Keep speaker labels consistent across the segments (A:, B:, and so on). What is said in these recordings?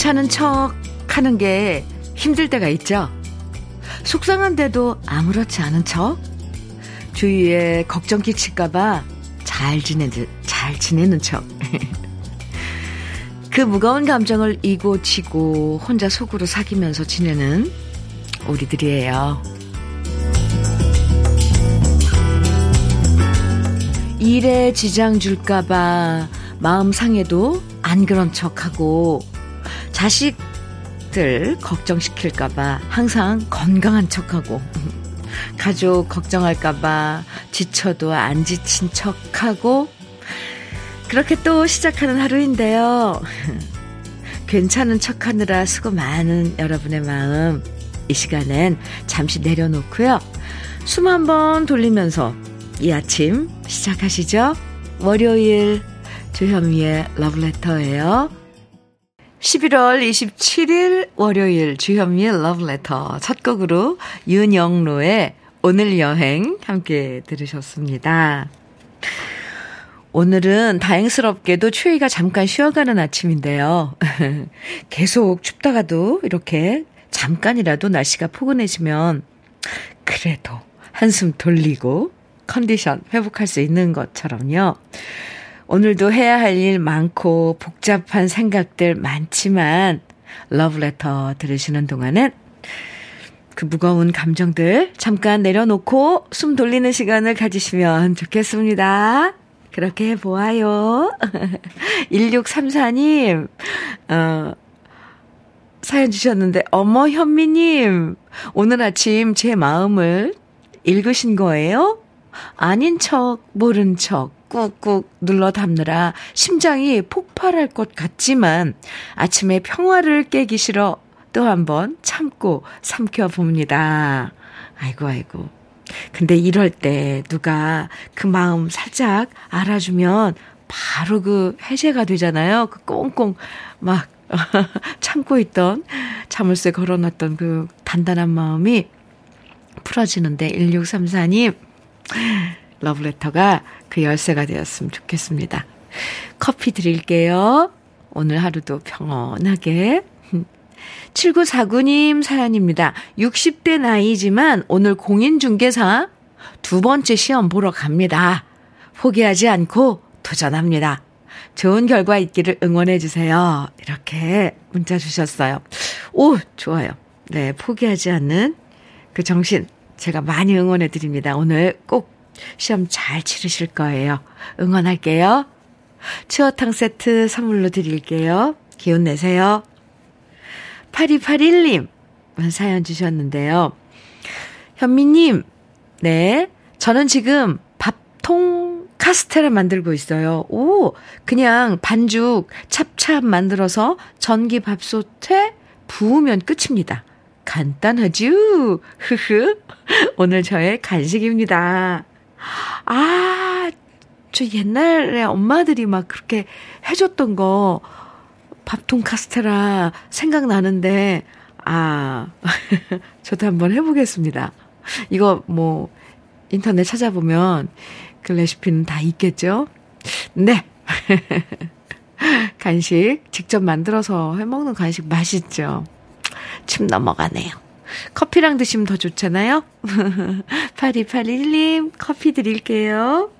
A: 괜찮은 척 하는 게 힘들 때가 있죠. 속상한데도 아무렇지 않은 척? 주위에 걱정 끼칠까봐 잘 지내는, 잘 지내는 척. 그 무거운 감정을 이고 지고 혼자 속으로 사귀면서 지내는 우리들이에요. 일에 지장 줄까봐 마음 상해도 안 그런 척하고 자식들 걱정시킬까봐 항상 건강한 척하고 가족 걱정할까봐 지쳐도 안 지친 척하고 그렇게 또 시작하는 하루인데요. 괜찮은 척 하느라 수고 많은 여러분의 마음 이 시간엔 잠시 내려놓고요. 숨 한번 돌리면서 이 아침 시작하시죠. 월요일 주현미의 러브레터예요. 11월 27일 월요일 주현미의 러브레터 첫 곡으로 윤영로의 오늘 여행 함께 들으셨습니다. 오늘은 다행스럽게도 추위가 잠깐 쉬어가는 아침인데요. 계속 춥다가도 이렇게 잠깐이라도 날씨가 포근해지면 그래도 한숨 돌리고 컨디션 회복할 수 있는 것처럼요. 오늘도 해야 할 일 많고 복잡한 생각들 많지만 러브레터 들으시는 동안은 그 무거운 감정들 잠깐 내려놓고 숨 돌리는 시간을 가지시면 좋겠습니다. 그렇게 해보아요. 1634님, 어, 사연 주셨는데, 어머, 현미님, 오늘 아침 제 마음을 읽으신 거예요? 아닌 척, 모른 척, 꾹꾹 눌러 담느라 심장이 폭발할 것 같지만 아침에 평화를 깨기 싫어 또 한번 참고 삼켜봅니다. 아이고, 아이고. 근데 이럴 때 누가 그 마음 살짝 알아주면 바로 그 해제가 되잖아요. 그 꽁꽁 막 참고 있던 자물쇠 걸어놨던 그 단단한 마음이 풀어지는데 1634님 러브레터가 그 열쇠가 되었으면 좋겠습니다. 커피 드릴게요. 오늘 하루도 평온하게 7949님 사연입니다. 60대 나이지만 오늘 공인중개사 두 번째 시험 보러 갑니다. 포기하지 않고 도전합니다. 좋은 결과 있기를 응원해주세요. 이렇게 문자 주셨어요. 오, 좋아요. 네, 포기하지 않는 그 정신 제가 많이 응원해드립니다. 오늘 꼭 시험 잘 치르실 거예요. 응원할게요. 추어탕 세트 선물로 드릴게요. 기운 내세요. 8281님 사연 주셨는데요. 현미님, 네. 저는 지금 밥통 카스테라 만들고 있어요. 오, 그냥 반죽 찹찹 만들어서 전기 밥솥에 부으면 끝입니다. 간단하죠? 흐흐. 오늘 저의 간식입니다. 아, 저 옛날에 엄마들이 막 그렇게 해줬던 거, 밥통 카스테라 생각나는데, 아, 저도 한번 해보겠습니다. 이거 뭐, 인터넷 찾아보면 그 레시피는 다 있겠죠? 네. 간식 직접 만들어서 해먹는 간식 맛있죠? 침 넘어가네요. 커피랑 드시면 더 좋잖아요? 8281님, 커피 드릴게요.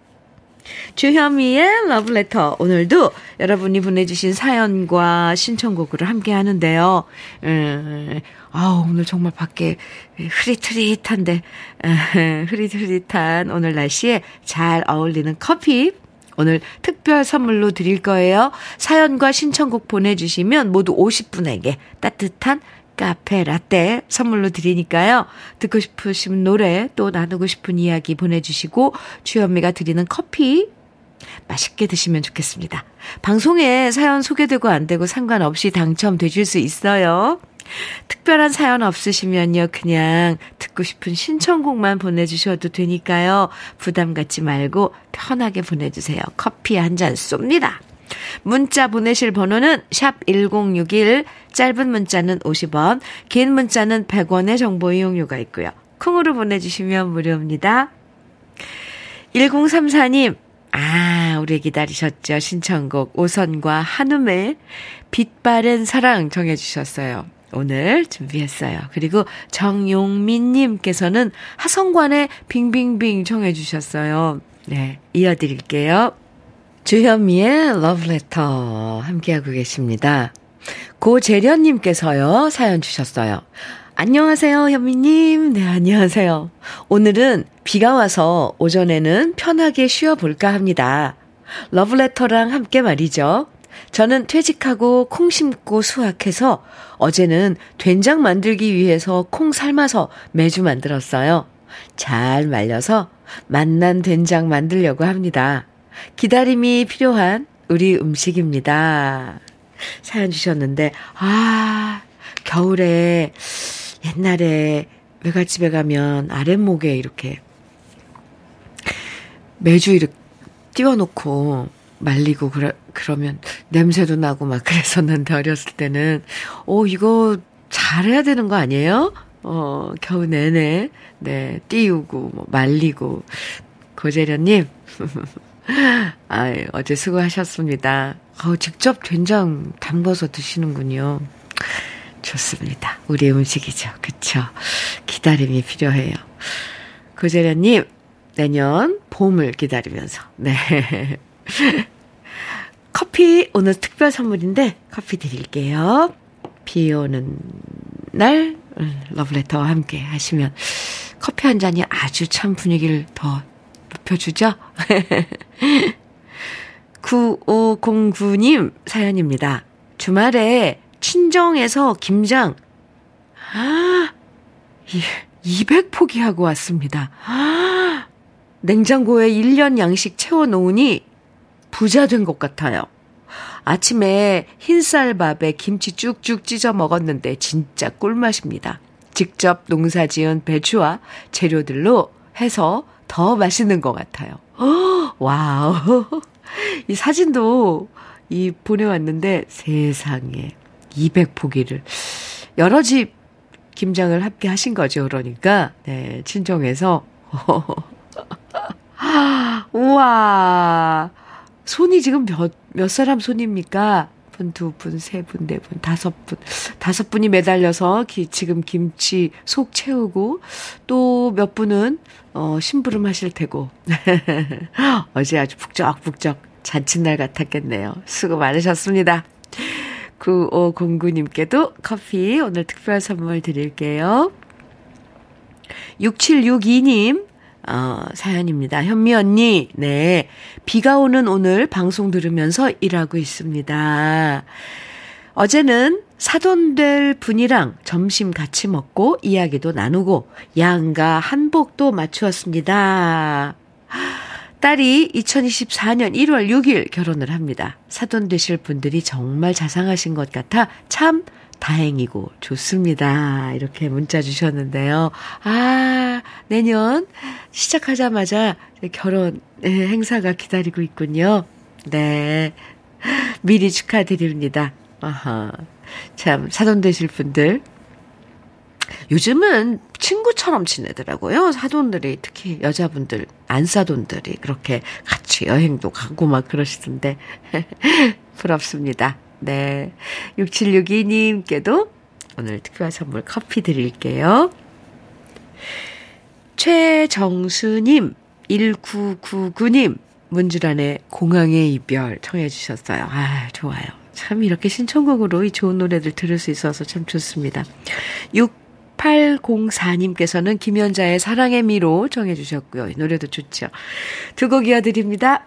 A: 주현미의 러브레터. 오늘도 여러분이 보내주신 사연과 신청곡으로 함께 하는데요. 음, 아 오늘 정말 밖에 흐릿흐릿한데, 흐릿흐릿한 오늘 날씨에 잘 어울리는 커피. 오늘 특별 선물로 드릴 거예요. 사연과 신청곡 보내주시면 모두 50분에게 따뜻한 카페 라떼 선물로 드리니까요. 듣고 싶으신 노래 또 나누고 싶은 이야기 보내주시고 주현미가 드리는 커피 맛있게 드시면 좋겠습니다. 방송에 사연 소개되고 안 되고 상관없이 당첨되실 수 있어요. 특별한 사연 없으시면요. 그냥 듣고 싶은 신청곡만 보내주셔도 되니까요. 부담 갖지 말고 편하게 보내주세요. 커피 한 잔 쏩니다. 문자 보내실 번호는 샵 1061, 짧은 문자는 50원, 긴 문자는 100원의 정보 이용료가 있고요. 콩으로 보내주시면 무료입니다. 1034님, 아, 오래 기다리셨죠. 신청곡 오선과 한음의 빛바랜 사랑 정해주셨어요. 오늘 준비했어요. 그리고 정용민님께서는 하성관의 빙빙빙 정해주셨어요. 네, 이어드릴게요. 주현미의 러브레터 함께하고 계십니다. 고재련님께서요, 사연 주셨어요. 안녕하세요, 현미님. 네, 안녕하세요. 오늘은 비가 와서 오전에는 편하게 쉬어볼까 합니다. 러브레터랑 함께 말이죠. 저는 퇴직하고 콩 심고 수확해서 어제는 된장 만들기 위해서 콩 삶아서 매주 만들었어요. 잘 말려서 맛난 된장 만들려고 합니다. 기다림이 필요한 우리 음식입니다. 사연 주셨는데, 아, 겨울에 옛날에 외갓집에 가면 아랫목에 이렇게 매주 이렇게 띄워놓고 말리고 그러, 그러면 냄새도 나고 막 그랬었는데 어렸을 때는 오 이거 잘해야 되는 거 아니에요? 어 겨우 내내 네 띄우고 뭐 말리고 고재련님 아 어제 수고하셨습니다. 어 직접 된장 담궈서 드시는군요. 좋습니다. 우리 음식이죠. 그쵸? 기다림이 필요해요. 고재련님, 내년 봄을 기다리면서, 네. 커피, 오늘 특별 선물인데, 커피 드릴게요. 비 오는 날, 음, 러브레터와 함께 하시면, 커피 한 잔이 아주 참 분위기를 더 높여주죠? 9509님 사연입니다. 주말에 친정에서 김장, 아, 200포기 하고 왔습니다. 아, 냉장고에 1년 양식 채워놓으니 부자 된 것 같아요. 아침에 흰쌀밥에 김치 쭉쭉 찢어 먹었는데 진짜 꿀맛입니다. 직접 농사 지은 배추와 재료들로 해서 더 맛있는 것 같아요. Wow. 이 사진도 이 보내왔는데 세상에 200포기를 여러 집 김장을 함께 하신 거죠. 그러니까 네, 친정에서 우와 손이 지금 몇 몇 사람 손입니까? 분, 두 분, 세 분, 네 분, 다섯 분, 다섯 분이 매달려서 기, 지금 김치 속 채우고 또 몇 분은 어, 심부름 하실 테고 어제 아주 북적북적 잔칫날 같았겠네요. 수고 많으셨습니다. 9509님께도 커피 오늘 특별 선물 드릴게요. 6762님, 어, 사연입니다. 현미 언니, 네. 비가 오는 오늘 방송 들으면서 일하고 있습니다. 어제는 사돈될 분이랑 점심 같이 먹고 이야기도 나누고 양가 한복도 맞추었습니다. 딸이 2024년 1월 6일 결혼을 합니다. 사돈 되실 분들이 정말 자상하신 것 같아 참 다행이고 좋습니다. 이렇게 문자 주셨는데요. 아, 내년 시작하자마자 결혼 행사가 기다리고 있군요. 네. 미리 축하드립니다. 아하. 참, 사돈 되실 분들 요즘은 친구처럼 지내더라고요. 사돈들이 특히 여자분들, 안사돈들이 그렇게 같이 여행도 가고 막 그러시던데 부럽습니다. 네. 6762님께도 오늘 특별 선물 커피 드릴게요. 최정수님, 1999님, 문주란의 공항의 이별 청해 주셨어요. 아, 좋아요. 참 이렇게 신청곡으로 이 좋은 노래들 들을 수 있어서 참 좋습니다. 6804님께서는 김연자의 사랑의 미로 정해 주셨고요. 이 노래도 좋죠. 두 곡 이어드립니다.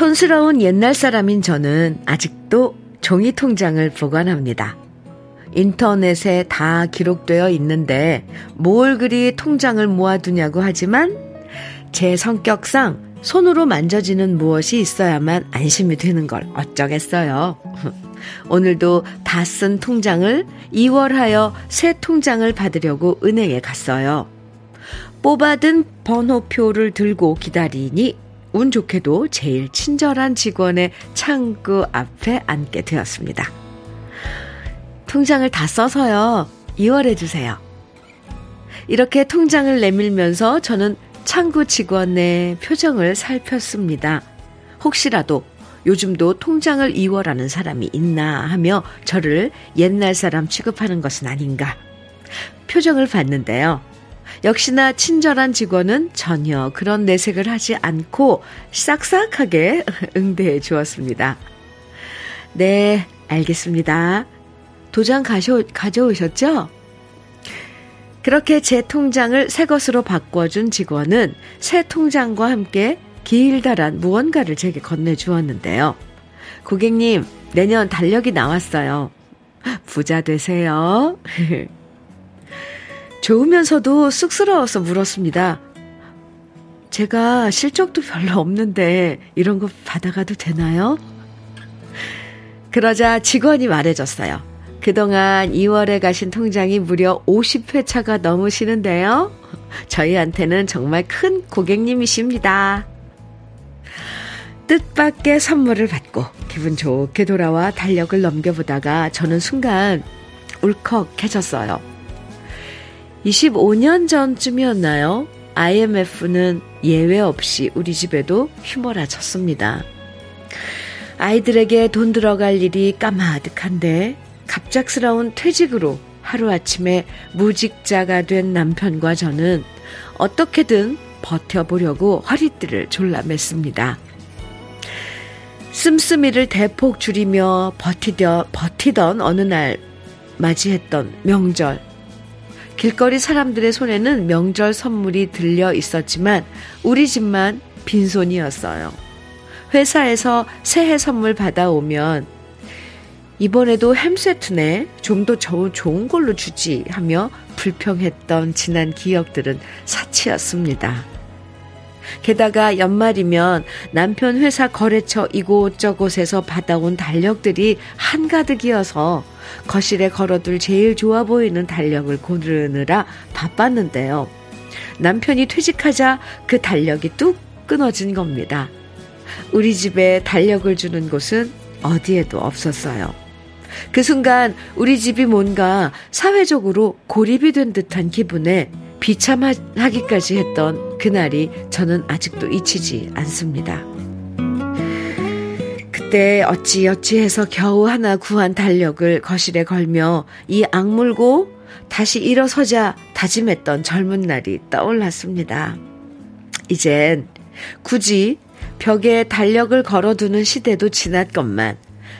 A: 촌스러운 옛날 사람인 저는 아직도 종이 통장을 보관합니다. 인터넷에 다 기록되어 있는데 뭘 그리 통장을 모아두냐고 하지만 제 성격상 손으로 만져지는 무엇이 있어야만 안심이 되는 걸 어쩌겠어요. 오늘도 다 쓴 통장을 2월하여 새 통장을 받으려고 은행에 갔어요. 뽑아든 번호표를 들고 기다리니 운 좋게도 제일 친절한 직원의 창구 앞에 앉게 되었습니다. 통장을 다 써서요. 2월해 주세요. 이렇게 통장을 내밀면서 저는 창구 직원의 표정을 살폈습니다. 혹시라도 요즘도 통장을 이월하는 사람이 있나 하며 저를 옛날 사람 취급하는 것은 아닌가. 표정을 봤는데요. 역시나 친절한 직원은 전혀 그런 내색을 하지 않고 싹싹하게 응대해 주었습니다. 네, 알겠습니다. 도장 가셔, 가져오셨죠? 그렇게 제 통장을 새 것으로 바꿔준 직원은 새 통장과 함께 길다란 무언가를 제게 건네주었는데요. 고객님, 내년 달력이 나왔어요. 부자 되세요. 좋으면서도 쑥스러워서 물었습니다. 제가 실적도 별로 없는데 이런 거 받아가도 되나요? 그러자 직원이 말해줬어요. 그동안 2월에 가신 통장이 무려 50회차가 넘으시는데요. 저희한테는 정말 큰 고객님이십니다. 뜻밖의 선물을 받고 기분 좋게 돌아와 달력을 넘겨보다가 저는 순간 울컥해졌어요. 25년 전쯤이었나요? IMF는 예외 없이 우리 집에도 휘몰아쳤습니다. 아이들에게 돈 들어갈 일이 까마득한데 갑작스러운 퇴직으로 하루아침에 무직자가 된 남편과 저는 어떻게든 버텨보려고 허리띠를 졸라맸습니다. 씀씀이를 대폭 줄이며 버티려, 버티던 어느 날 맞이했던 명절. 길거리 사람들의 손에는 명절 선물이 들려 있었지만 우리 집만 빈손이었어요. 회사에서 새해 선물 받아오면 이번에도 햄 세트네. 좀 더 좋은 걸로 주지 하며 불평했던 지난 기억들은 사치였습니다. 게다가 연말이면 남편 회사 거래처 이곳저곳에서 받아온 달력들이 한가득이어서 거실에 걸어둘 제일 좋아 보이는 달력을 고르느라 바빴는데요. 남편이 퇴직하자 그 달력이 뚝 끊어진 겁니다. 우리 집에 달력을 주는 곳은 어디에도 없었어요. 그 순간 우리 집이 뭔가 사회적으로 고립이 된 듯한 기분에 비참하기까지 했던 그날이 저는 아직도 잊히지 않습니다. 그때 어찌어찌해서 겨우 하나 구한 달력을 거실에 걸며 이 악물고 다시 일어서자 다짐했던 젊은 날이 떠올랐습니다. 이젠 굳이 벽에 달력을 걸어두는 시대도 지났건만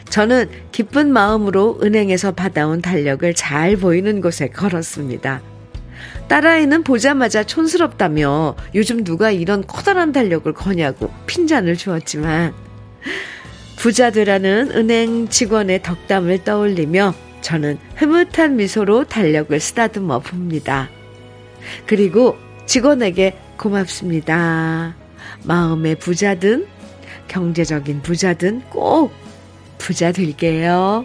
A: 저는 기쁜 마음으로 은행에서 받아온 달력을 잘 보이는 곳에 걸었습니다. 딸아이는 보자마자 촌스럽다며 요즘 누가 이런 커다란 달력을 거냐고 핀잔을 주었지만 부자들라는 은행 직원의 덕담을 떠올리며 저는 흐뭇한 미소로 달력을 쓰다듬어 봅니다. 그리고 직원에게 고맙습니다. 마음의 부자든 경제적인 부자든 꼭 부자 될게요.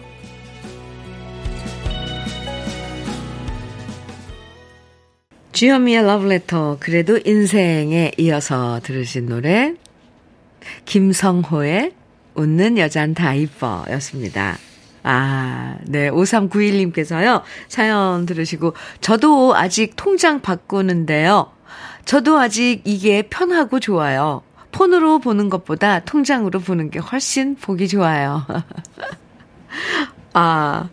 A: 주현미의 러브레터 그래도 인생에 이어서 들으신 노래 김성호의 웃는 여잔 다 이뻐 였습니다. 아, 네. 5391님께서요. 사연 들으시고 저도 아직 통장 바꾸는데요. 저도 아직 이게 편하고 좋아요. 폰으로 보는 것보다 통장으로 보는 게 훨씬 보기 좋아요. 아,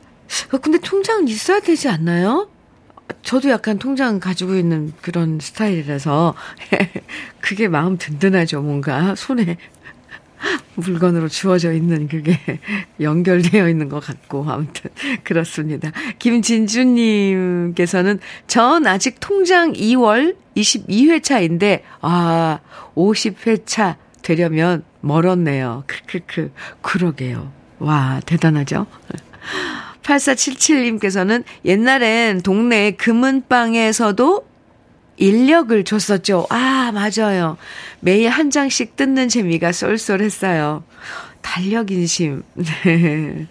A: 근데 통장은 있어야 되지 않나요? 저도 약간 통장 가지고 있는 그런 스타일이라서 그게 마음 든든하죠. 뭔가 손에 물건으로 주어져 있는 그게 연결되어 있는 것 같고 아무튼 그렇습니다. 김진주님께서는 전 아직 통장 2월 22회차인데 아 50회차 되려면 멀었네요. 크크크. 그러게요. 와, 대단하죠? 8477님께서는 옛날엔 동네 금은방에서도 인력을 줬었죠. 아, 맞아요. 매일 한 장씩 뜯는 재미가 쏠쏠했어요. 달력인심. 네.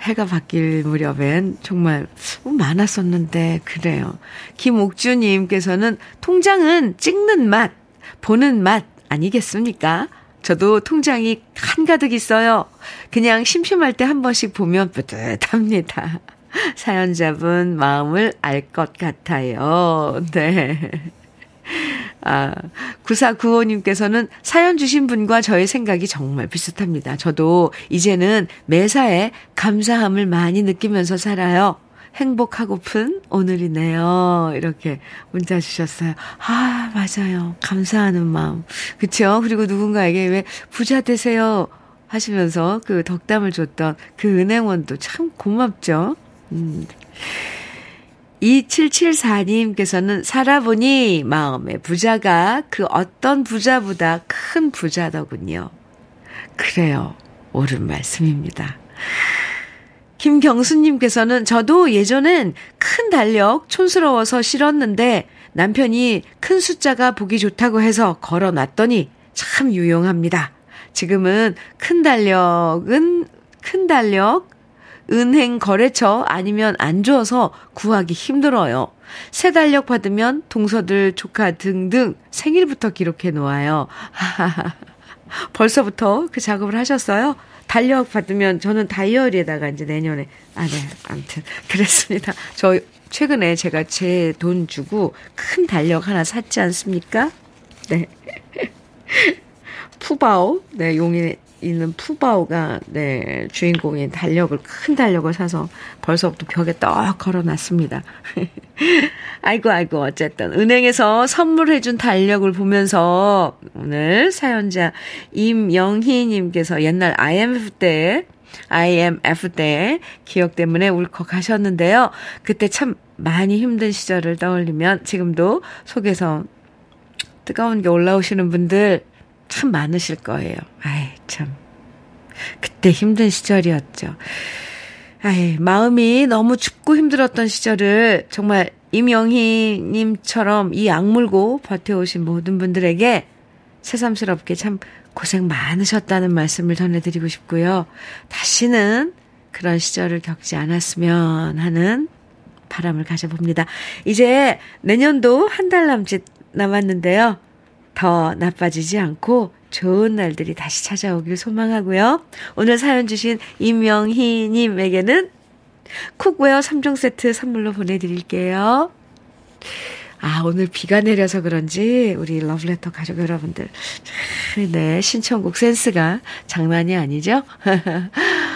A: 해가 바뀔 무렵엔 정말 많았었는데, 그래요. 김옥주님께서는 통장은 찍는 맛, 보는 맛 아니겠습니까? 저도 통장이 한가득 있어요. 그냥 심심할 때 한 번씩 보면 뿌듯합니다. 사연자분 마음을 알 것 같아요. 네. 아, 9495님께서는 사연 주신 분과 저의 생각이 정말 비슷합니다. 저도 이제는 매사에 감사함을 많이 느끼면서 살아요. 행복하고픈 오늘이네요. 이렇게 문자 주셨어요. 아, 맞아요. 감사하는 마음. 그쵸? 그리고 누군가에게 왜 부자 되세요 하시면서 그 덕담을 줬던 그 은행원도 참 고맙죠. 음. 2774님께서는 살아보니 마음의 부자가 그 어떤 부자보다 큰 부자더군요. 그래요. 옳은 말씀입니다. 김경수님께서는 저도 예전엔 큰 달력 촌스러워서 싫었는데 남편이 큰 숫자가 보기 좋다고 해서 걸어 놨더니 참 유용합니다. 지금은 큰 달력은 큰 달력 은행 거래처 아니면 안 줘서 구하기 힘들어요. 새 달력 받으면 동서들 조카 등등 생일부터 기록해 놓아요. 벌써부터 그 작업을 하셨어요? 달력 받으면 저는 다이어리에다가 이제 내년에 아 네 아무튼 그랬습니다. 저 최근에 제가 제 돈 주고 큰 달력 하나 샀지 않습니까? 네. 푸바오 네 용인 있는 푸바오가 네 주인공인 달력을 큰 달력을 사서 벌써부터 벽에 떡 걸어놨습니다. 아이고 아이고 어쨌든 은행에서 선물해준 달력을 보면서 오늘 사연자 임영희님께서 옛날 IMF 때 IMF 때 기억 때문에 울컥하셨는데요. 그때 참 많이 힘든 시절을 떠올리면 지금도 속에서 뜨거운 게 올라오시는 분들 참 많으실 거예요. 아이, 참. 그때 힘든 시절이었죠. 아이, 마음이 너무 춥고 힘들었던 시절을 정말 임영희 님처럼 이 악물고 버텨오신 모든 분들에게 새삼스럽게 참 고생 많으셨다는 말씀을 전해드리고 싶고요. 다시는 그런 시절을 겪지 않았으면 하는 바람을 가져봅니다. 이제 내년도 한 달 남짓 남았는데요. 더 나빠지지 않고 좋은 날들이 다시 찾아오길 소망하고요. 오늘 사연 주신 임명희님에게는 cookware 3종 세트 선물로 보내드릴게요. 아, 오늘 비가 내려서 그런지 우리 러브레터 가족 여러분들. 네, 신청곡 센스가 장난이 아니죠?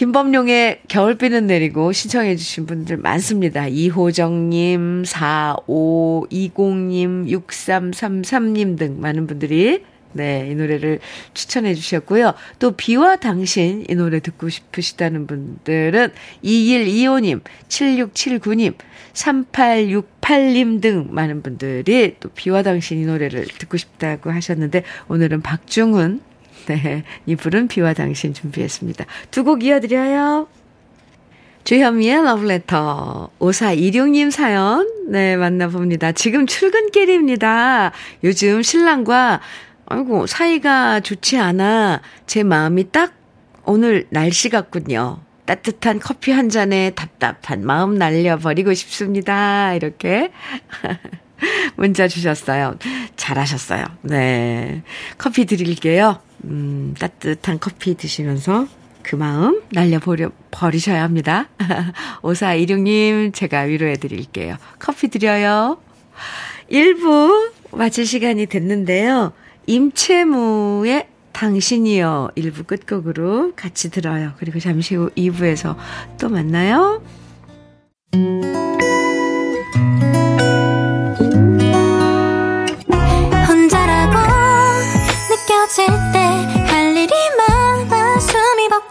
A: 김범용의 겨울비는 내리고 신청해 주신 분들 많습니다. 이호정님, 4520님, 6333님 등 많은 분들이 네, 이 노래를 추천해 주셨고요. 또 비와 당신 이 노래 듣고 싶으시다는 분들은 2125님, 7679님, 3868님 등 많은 분들이 또 비와 당신 이 노래를 듣고 싶다고 하셨는데 오늘은 박중훈 네. 이불은 비와 당신 준비했습니다. 두 곡 이어드려요. 주현미의 러브레터 5426님 사연 네 만나봅니다. 지금 출근길입니다. 요즘 신랑과 아이고 사이가 좋지 않아 제 마음이 딱 오늘 날씨 같군요. 따뜻한 커피 한 잔에 답답한 마음 날려버리고 싶습니다. 이렇게 문자 주셨어요. 잘하셨어요. 네. 커피 드릴게요. 음, 따뜻한 커피 드시면서 그 마음 날려버려, 버리셔야 합니다. 5416님, 제가 위로해 드릴게요. 커피 드려요. 1부 마칠 시간이 됐는데요. 임채무의 당신이요. 1부 끝곡으로 같이 들어요. 그리고 잠시 후 2부에서 또 만나요.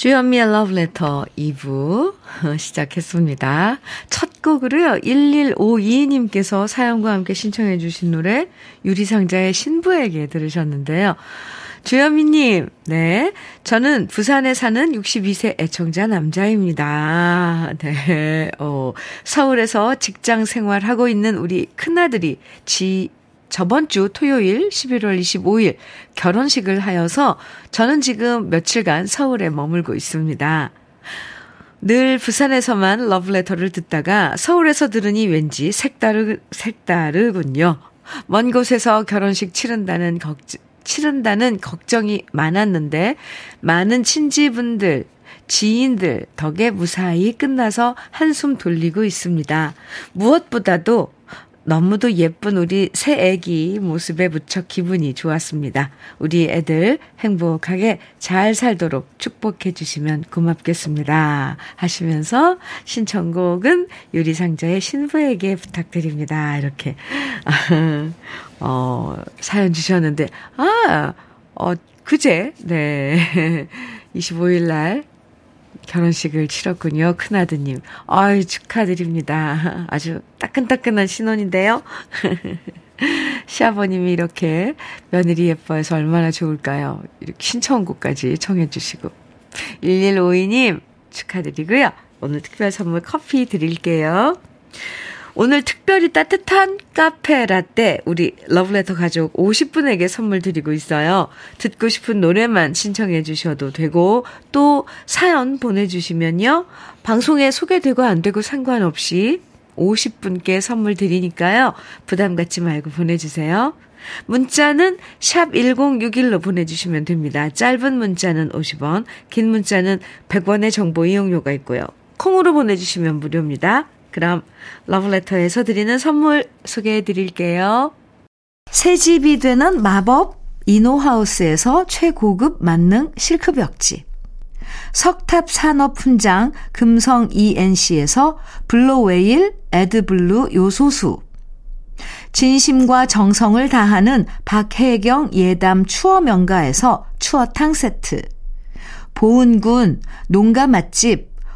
A: 주현미의 Letter 2부 시작했습니다. 첫 곡으로요. 1152님께서 사연과 함께 신청해 주신 노래 유리상자의 신부에게 들으셨는데요. 주현미님, 네. 저는 부산에 사는 62세 애청자 남자입니다. 네. 어, 서울에서 직장 생활하고 있는 우리 큰아들이 지, 저번 주 토요일 11월 25일 결혼식을 하여서 저는 지금 며칠간 서울에 머물고 있습니다. 늘 부산에서만 러브레터를 듣다가 서울에서 들으니 왠지 색다르, 색다르군요. 먼 곳에서 결혼식 치른다는 걱정, 치른다는 걱정이 많았는데 많은 친지분들, 지인들 덕에 무사히 끝나서 한숨 돌리고 있습니다. 무엇보다도 너무도 예쁜 우리 새 애기 모습에 무척 기분이 좋았습니다. 우리 애들 행복하게 잘 살도록 축복해 주시면 고맙겠습니다. 하시면서 신청곡은 유리상자의 신부에게 부탁드립니다. 이렇게 어, 사연 주셨는데, 아, 어, 그제, 네. 25일 날 결혼식을 치렀군요. 큰아드님. 아유, 축하드립니다. 아주 따끈따끈한 신혼인데요. 시아버님이 이렇게 며느리 예뻐해서 얼마나 좋을까요? 이렇게 신청곡까지 청해주시고. 1152님 축하드리고요. 오늘 특별 선물 커피 드릴게요. 오늘 특별히 따뜻한 카페 라떼 우리 러브레터 가족 50분에게 선물 드리고 있어요. 듣고 싶은 노래만 신청해 주셔도 되고 또 사연 보내주시면요. 방송에 소개되고 안 되고 상관없이 50분께 선물 드리니까요. 부담 갖지 말고 보내주세요. 문자는 샵 1061로 보내주시면 됩니다. 짧은 문자는 50원, 긴 문자는 100원의 정보 이용료가 있고요. 콩으로 보내주시면 무료입니다. 그럼 러브레터에서 드리는 선물 소개해 드릴게요. 새 집이 되는 마법 이노하우스에서 최고급 만능 실크벽지. 석탑 산업 훈장 금성 ENC에서 블로웨일 에드블루 요소수. 진심과 정성을 다하는 박혜경 예담 추어명가에서 추어탕 세트. 보은군 농가 맛집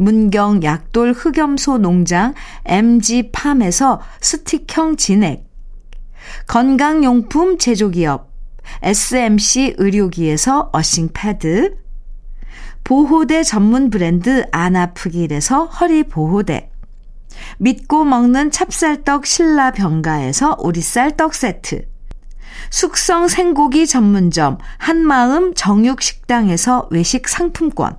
A: 문경 약돌 흑염소 농장 MG팜에서 스틱형 진액, 건강용품 제조기업 SMC 의료기에서 어싱 패드, 보호대 전문 브랜드 아나프길에서 허리 보호대, 믿고 먹는 찹쌀떡 신라 병가에서 오리쌀 떡 세트, 숙성 생고기 전문점 한마음 정육식당에서 외식 상품권,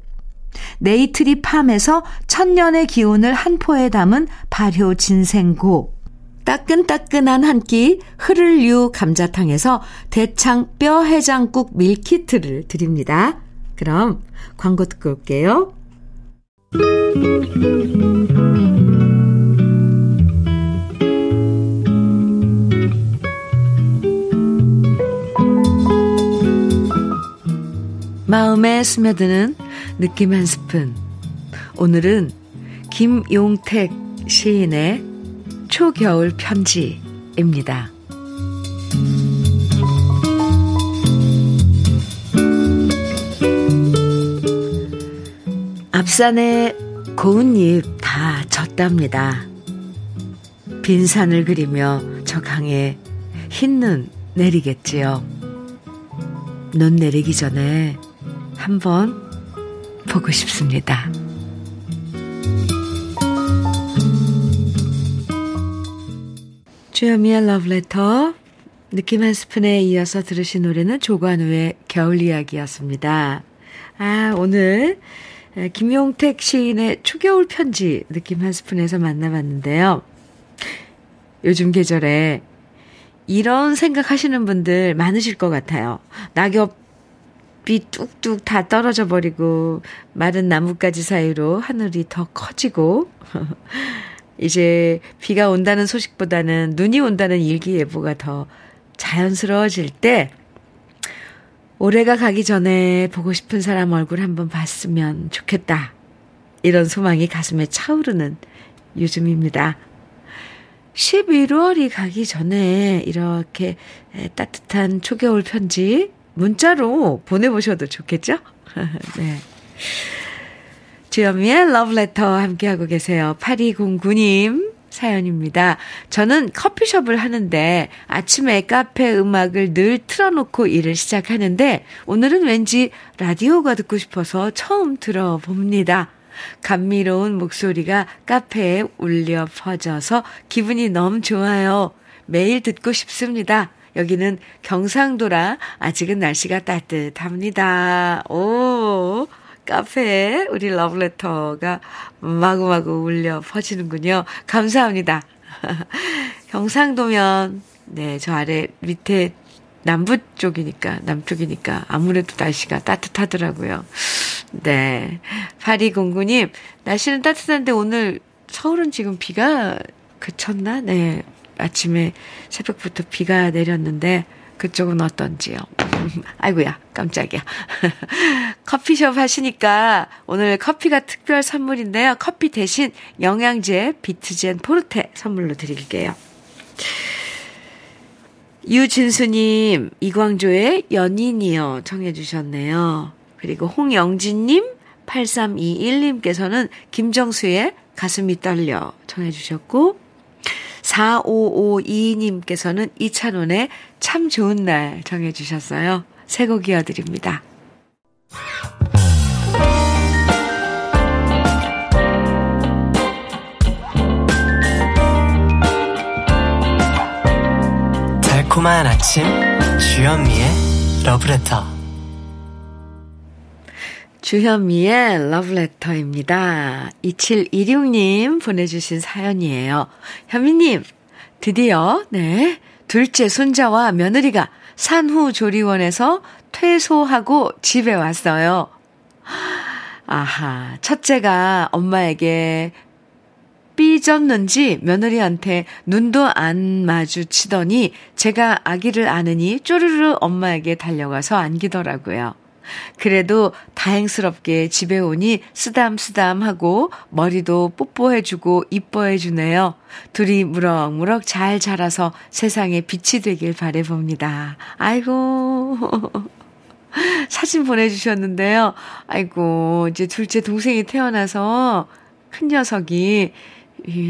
A: 네이트리 팜에서 천년의 기운을 한 포에 담은 발효 진생고. 따끈따끈한 한 끼 흐를류 감자탕에서 대창 뼈 해장국 밀키트를 드립니다. 그럼 광고 듣고 올게요. 마음에 스며드는 느낌 한 스푼. 오늘은 김용택 시인의 초겨울 편지입니다. 앞산에 고운 잎 다 졌답니다. 빈 산을 그리며 저 강에 흰 눈 내리겠지요. 눈 내리기 전에 한번 보고 싶습니다. 주여미의 러브레터 느낌 한 스푼에 이어서 들으신 노래는 조관우의 겨울 이야기였습니다. 아, 오늘 김용택 시인의 초겨울 편지 느낌 한 스푼에서 만나봤는데요. 요즘 계절에 이런 생각 하시는 분들 많으실 것 같아요. 낙엽 이 뚝뚝 다 떨어져 버리고 마른 나뭇가지 사이로 하늘이 더 커지고 이제 비가 온다는 소식보다는 눈이 온다는 일기예보가 더 자연스러워질 때 올해가 가기 전에 보고 싶은 사람 얼굴 한번 봤으면 좋겠다. 이런 소망이 가슴에 차오르는 요즘입니다. 11월이 가기 전에 이렇게 따뜻한 초겨울 편지 문자로 보내보셔도 좋겠죠? 네. 주현미의 러브레터 함께하고 계세요. 8209님 사연입니다. 저는 커피숍을 하는데 아침에 카페 음악을 늘 틀어놓고 일을 시작하는데 오늘은 왠지 라디오가 듣고 싶어서 처음 들어봅니다. 감미로운 목소리가 카페에 울려 퍼져서 기분이 너무 좋아요. 매일 듣고 싶습니다. 여기는 경상도라 아직은 날씨가 따뜻합니다. 오, 카페에 우리 러브레터가 마구마구 울려 퍼지는군요. 감사합니다. 경상도면, 네, 저 아래 밑에 남부 쪽이니까, 남쪽이니까 아무래도 날씨가 따뜻하더라고요. 네. 8209님, 날씨는 따뜻한데 오늘 서울은 지금 비가 그쳤나? 네. 아침에 새벽부터 비가 내렸는데, 그쪽은 어떤지요? 아이고야, 깜짝이야. 커피숍 하시니까 오늘 커피가 특별 선물인데요. 커피 대신 영양제 비트젠 포르테 선물로 드릴게요. 유진수님, 이광조의 연인이요. 청해주셨네요. 그리고 홍영진님, 8321님께서는 김정수의 가슴이 떨려 청해주셨고, 4552님께서는 이찬원의 참 좋은 날 정해주셨어요. 새곡 이어드립니다.
B: 달콤한 아침 주현미의 러브레터
A: 주현미의 러브레터입니다. 2716님 보내주신 사연이에요. 현미님, 드디어, 네, 둘째 손자와 며느리가 산후조리원에서 퇴소하고 집에 왔어요. 아하, 첫째가 엄마에게 삐졌는지 며느리한테 눈도 안 마주치더니 제가 아기를 안으니 쪼르르 엄마에게 달려가서 안기더라고요. 그래도 다행스럽게 집에 오니 쓰담쓰담하고 머리도 뽀뽀해주고 이뻐해주네요. 둘이 무럭무럭 잘 자라서 세상에 빛이 되길 바래봅니다. 아이고. 사진 보내주셨는데요. 아이고, 이제 둘째 동생이 태어나서 큰 녀석이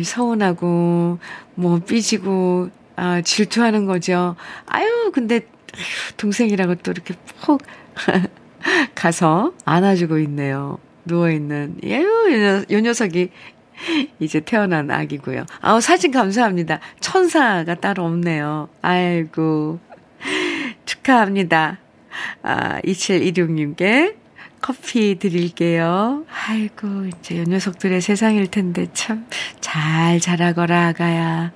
A: 서운하고, 뭐, 삐지고, 아, 질투하는 거죠. 아유, 근데, 동생이라고 또 이렇게 푹 가서 안아주고 있네요. 누워있는, 예요, 요 녀석이 이제 태어난 아기고요. 아우, 사진 감사합니다. 천사가 따로 없네요. 아이고. 축하합니다. 아, 2716님께 커피 드릴게요. 아이고, 이제 요 녀석들의 세상일 텐데 참 잘 자라거라, 아가야.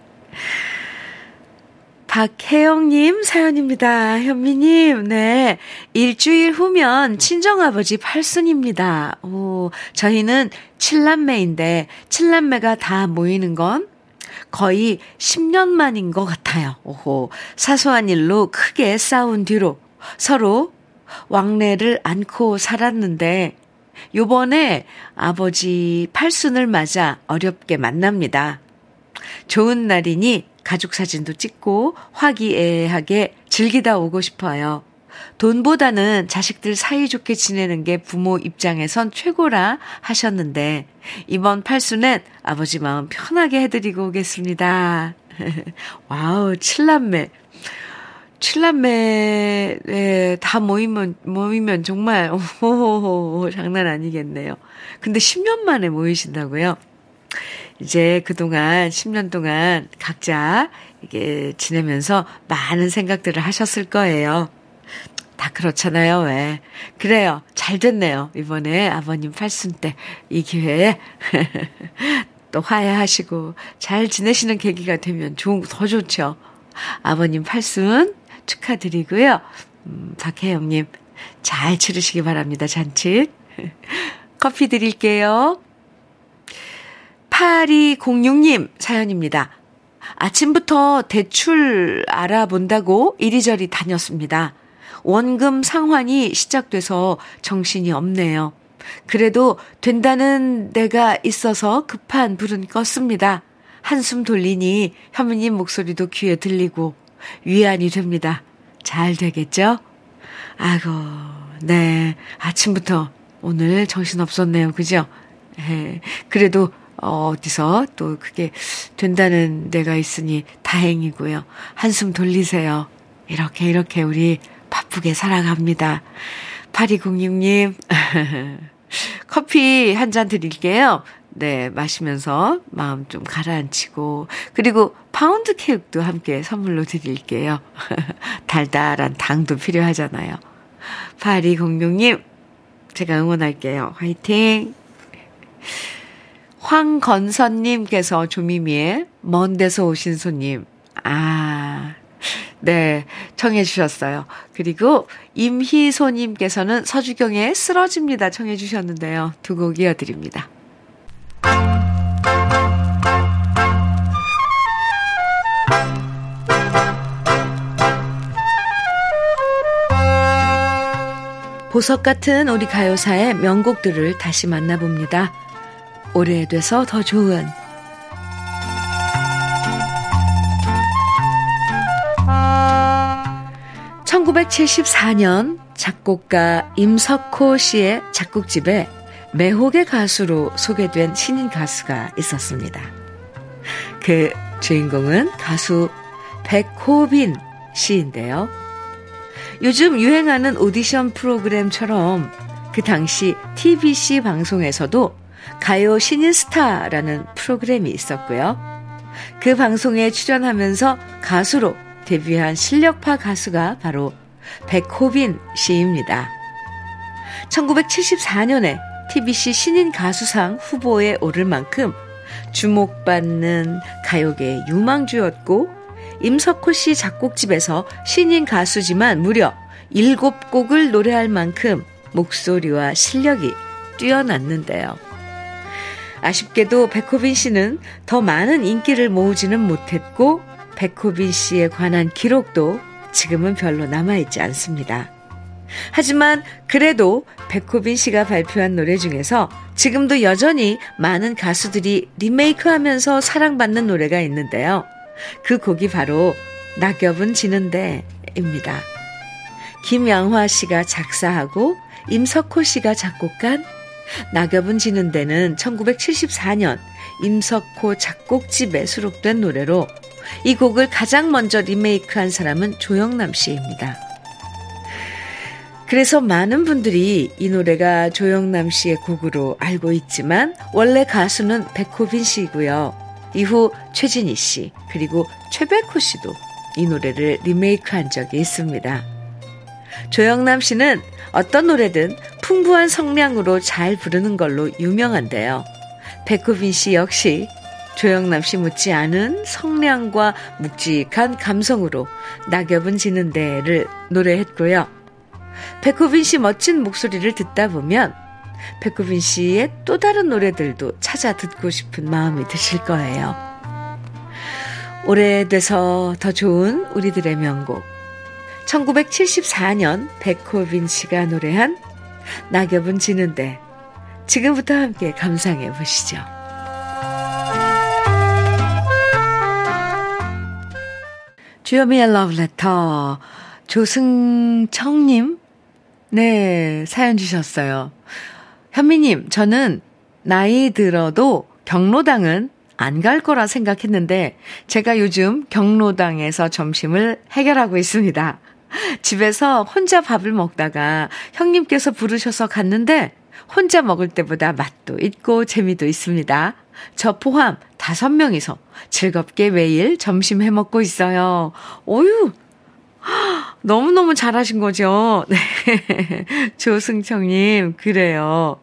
A: 박혜영님 사연입니다. 현미님, 네. 일주일 후면 친정아버지 팔순입니다. 오, 저희는 칠남매인데, 칠남매가 다 모이는 건 거의 10년 만인 것 같아요. 오호. 사소한 일로 크게 싸운 뒤로 서로 왕래를 않고 살았는데, 요번에 아버지 팔순을 맞아 어렵게 만납니다. 좋은 날이니 가족 사진도 찍고 화기애애하게 즐기다 오고 싶어요. 돈보다는 자식들 사이좋게 지내는 게 부모 입장에선 최고라 하셨는데, 이번 팔순엔 아버지 마음 편하게 해드리고 오겠습니다. Wow, 칠남매. 칠남매, 네, 다 모이면, 모이면 정말, 오호호호, 장난 아니겠네요. 근데 10년 만에 모이신다고요? 이제 그동안, 10년 동안 각자 이게 지내면서 많은 생각들을 하셨을 거예요. 다 그렇잖아요, 왜. 그래요. 잘 됐네요. 이번에 아버님 팔순 때 이 기회에 또 화해하시고 잘 지내시는 계기가 되면 좋은, 더 좋죠. 아버님 팔순 축하드리고요. 음, 박혜영님, 잘 치르시기 바랍니다, 잔치. 커피 드릴게요. 8206님 사연입니다. 아침부터 대출 알아본다고 이리저리 다녔습니다. 원금 상환이 시작돼서 정신이 없네요. 그래도 된다는 데가 있어서 급한 불은 껐습니다. 한숨 돌리니 현미님 목소리도 귀에 들리고 위안이 됩니다. 잘 되겠죠? 아고, 네. 아침부터 오늘 정신 없었네요. 그죠? 예. 그래도 어, 어디서 또 그게 된다는 데가 있으니 다행이고요. 한숨 돌리세요. 이렇게 이렇게 우리 바쁘게 살아갑니다. 8206님, 커피 한 잔 드릴게요. 네, 마시면서 마음 좀 가라앉히고, 그리고 파운드 케이크도 함께 선물로 드릴게요. 달달한 당도 필요하잖아요. 8206님, 제가 응원할게요. 화이팅! 황건선님께서 조미미의 먼 데서 오신 손님. 아, 네, 청해 주셨어요. 그리고 임희소님께서는 서주경의 쓰러집니다 청해 주셨는데요. 두 곡 이어드립니다. 보석 같은 우리 가요사의 명곡들을 다시 만나봅니다. 오래돼서 더 좋은 1974년 작곡가 임석호 씨의 작곡집에 매혹의 가수로 소개된 신인 가수가 있었습니다. 그 주인공은 가수 백호빈 씨인데요. 요즘 유행하는 오디션 프로그램처럼 그 당시 TBC 방송에서도 가요 신인 스타라는 프로그램이 있었고요. 그 방송에 출연하면서 가수로 데뷔한 실력파 가수가 바로 백호빈 씨입니다. 1974년에 TBC 신인 가수상 후보에 오를 만큼 주목받는 가요계의 유망주였고 임석호 씨 작곡집에서 신인 가수지만 무려 7곡을 노래할 만큼 목소리와 실력이 뛰어났는데요. 아쉽게도 백호빈 씨는 더 많은 인기를 모으지는 못했고 백호빈 씨에 관한 기록도 지금은 별로 남아있지 않습니다. 하지만 그래도 백호빈 씨가 발표한 노래 중에서 지금도 여전히 많은 가수들이 리메이크 하면서 사랑받는 노래가 있는데요. 그 곡이 바로 낙엽은 지는데입니다. 김양화 씨가 작사하고 임석호 씨가 작곡한 낙엽은 지는 데는 1974년 임석호 작곡집에 수록된 노래로 이 곡을 가장 먼저 리메이크한 사람은 조영남 씨입니다. 그래서 많은 분들이 이 노래가 조영남 씨의 곡으로 알고 있지만 원래 가수는 백호빈 씨이고요. 이후 최진희 씨 그리고 최백호 씨도 이 노래를 리메이크한 적이 있습니다. 조영남 씨는 어떤 노래든 풍부한 성량으로 잘 부르는 걸로 유명한데요. 백호빈 씨 역시 조영남 씨 묻지 않은 성량과 묵직한 감성으로 낙엽은 지는 데를 노래했고요. 백호빈 씨 멋진 목소리를 듣다 보면 백호빈 씨의 또 다른 노래들도 찾아 듣고 싶은 마음이 드실 거예요. 오래돼서 더 좋은 우리들의 명곡 1974년 백호빈 씨가 노래한 낙엽은 지는데 지금부터 함께 감상해 보시죠. 주여미의 러브레터 조승청님 네 사연 주셨어요. 현미님 저는 나이 들어도 경로당은 안 갈 거라 생각했는데 제가 요즘 경로당에서 점심을 해결하고 있습니다. 집에서 혼자 밥을 먹다가 형님께서 부르셔서 갔는데 혼자 먹을 때보다 맛도 있고 재미도 있습니다. 저 포함 다섯 명이서 즐겁게 매일 점심 해 먹고 있어요. 오유! 너무너무 잘하신 거죠? 네. 조승청님, 그래요.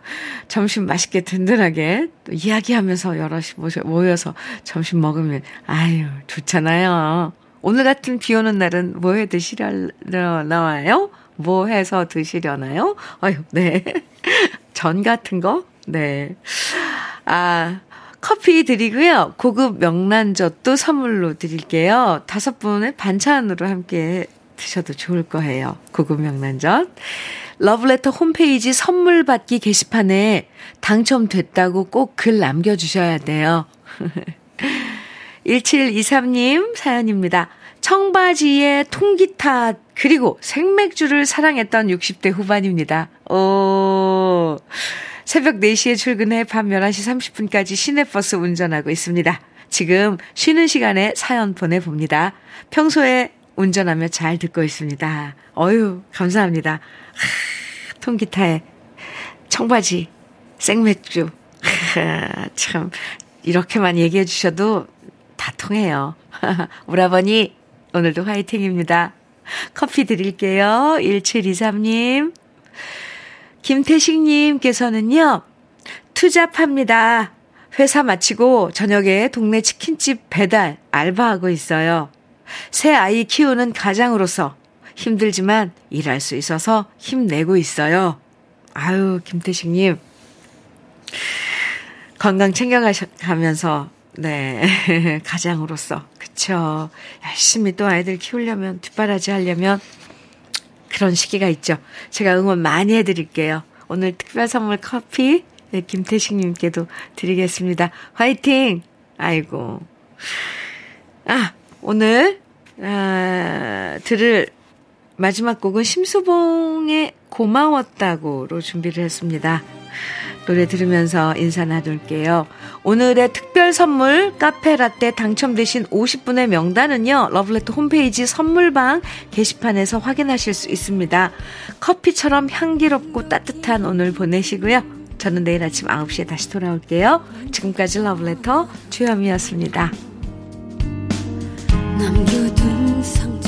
A: 점심 맛있게 든든하게 또 이야기하면서 여럿이 모여서 점심 먹으면, 아유, 좋잖아요. 오늘 같은 비 오는 날은 뭐 해 드시려나와요? 뭐 해서 드시려나요? 아유, 네. 전 같은 거? 네. 아, 커피 드리고요. 고급 명란젓도 선물로 드릴게요. 다섯 분의 반찬으로 함께 드셔도 좋을 거예요. 고급 명란젓. 러브레터 홈페이지 선물 받기 게시판에 당첨됐다고 꼭 글 남겨주셔야 돼요. 1723님 사연입니다. 청바지에 통기타 그리고 생맥주를 사랑했던 60대 후반입니다. 오. 새벽 4시에 출근해 밤 11시 30분까지 시내버스 운전하고 있습니다. 지금 쉬는 시간에 사연 보내봅니다. 평소에 운전하며 잘 듣고 있습니다. 어유 감사합니다. 하, 통기타에 청바지, 생맥주. 참, 이렇게만 얘기해 주셔도 다 통해요. 오라버니, 오늘도 화이팅입니다. 커피 드릴게요. 1723님. 김태식님께서는요, 투잡합니다. 회사 마치고 저녁에 동네 치킨집 배달 알바하고 있어요. 새 아이 키우는 가장으로서 힘들지만 일할 수 있어서 힘내고 있어요. 아유, 김태식님. 건강 챙겨가면서, 네, 가장으로서. 그쵸. 열심히 또 아이들 키우려면, 뒷바라지 하려면 그런 시기가 있죠. 제가 응원 많이 해드릴게요. 오늘 특별 선물 커피, 네, 김태식님께도 드리겠습니다. 화이팅! 아이고. 아, 오늘, 아, 들을 마지막 곡은 심수봉의 고마웠다고로 준비를 했습니다. 노래 들으면서 인사 나눌게요. 오늘의 특별 선물 카페라떼 당첨되신 50분의 명단은요. 러블레터 홈페이지 선물방 게시판에서 확인하실 수 있습니다. 커피처럼 향기롭고 따뜻한 오늘 보내시고요. 저는 내일 아침 9시에 다시 돌아올게요. 지금까지 러블레터 주현미였습니다. 남겨둔 상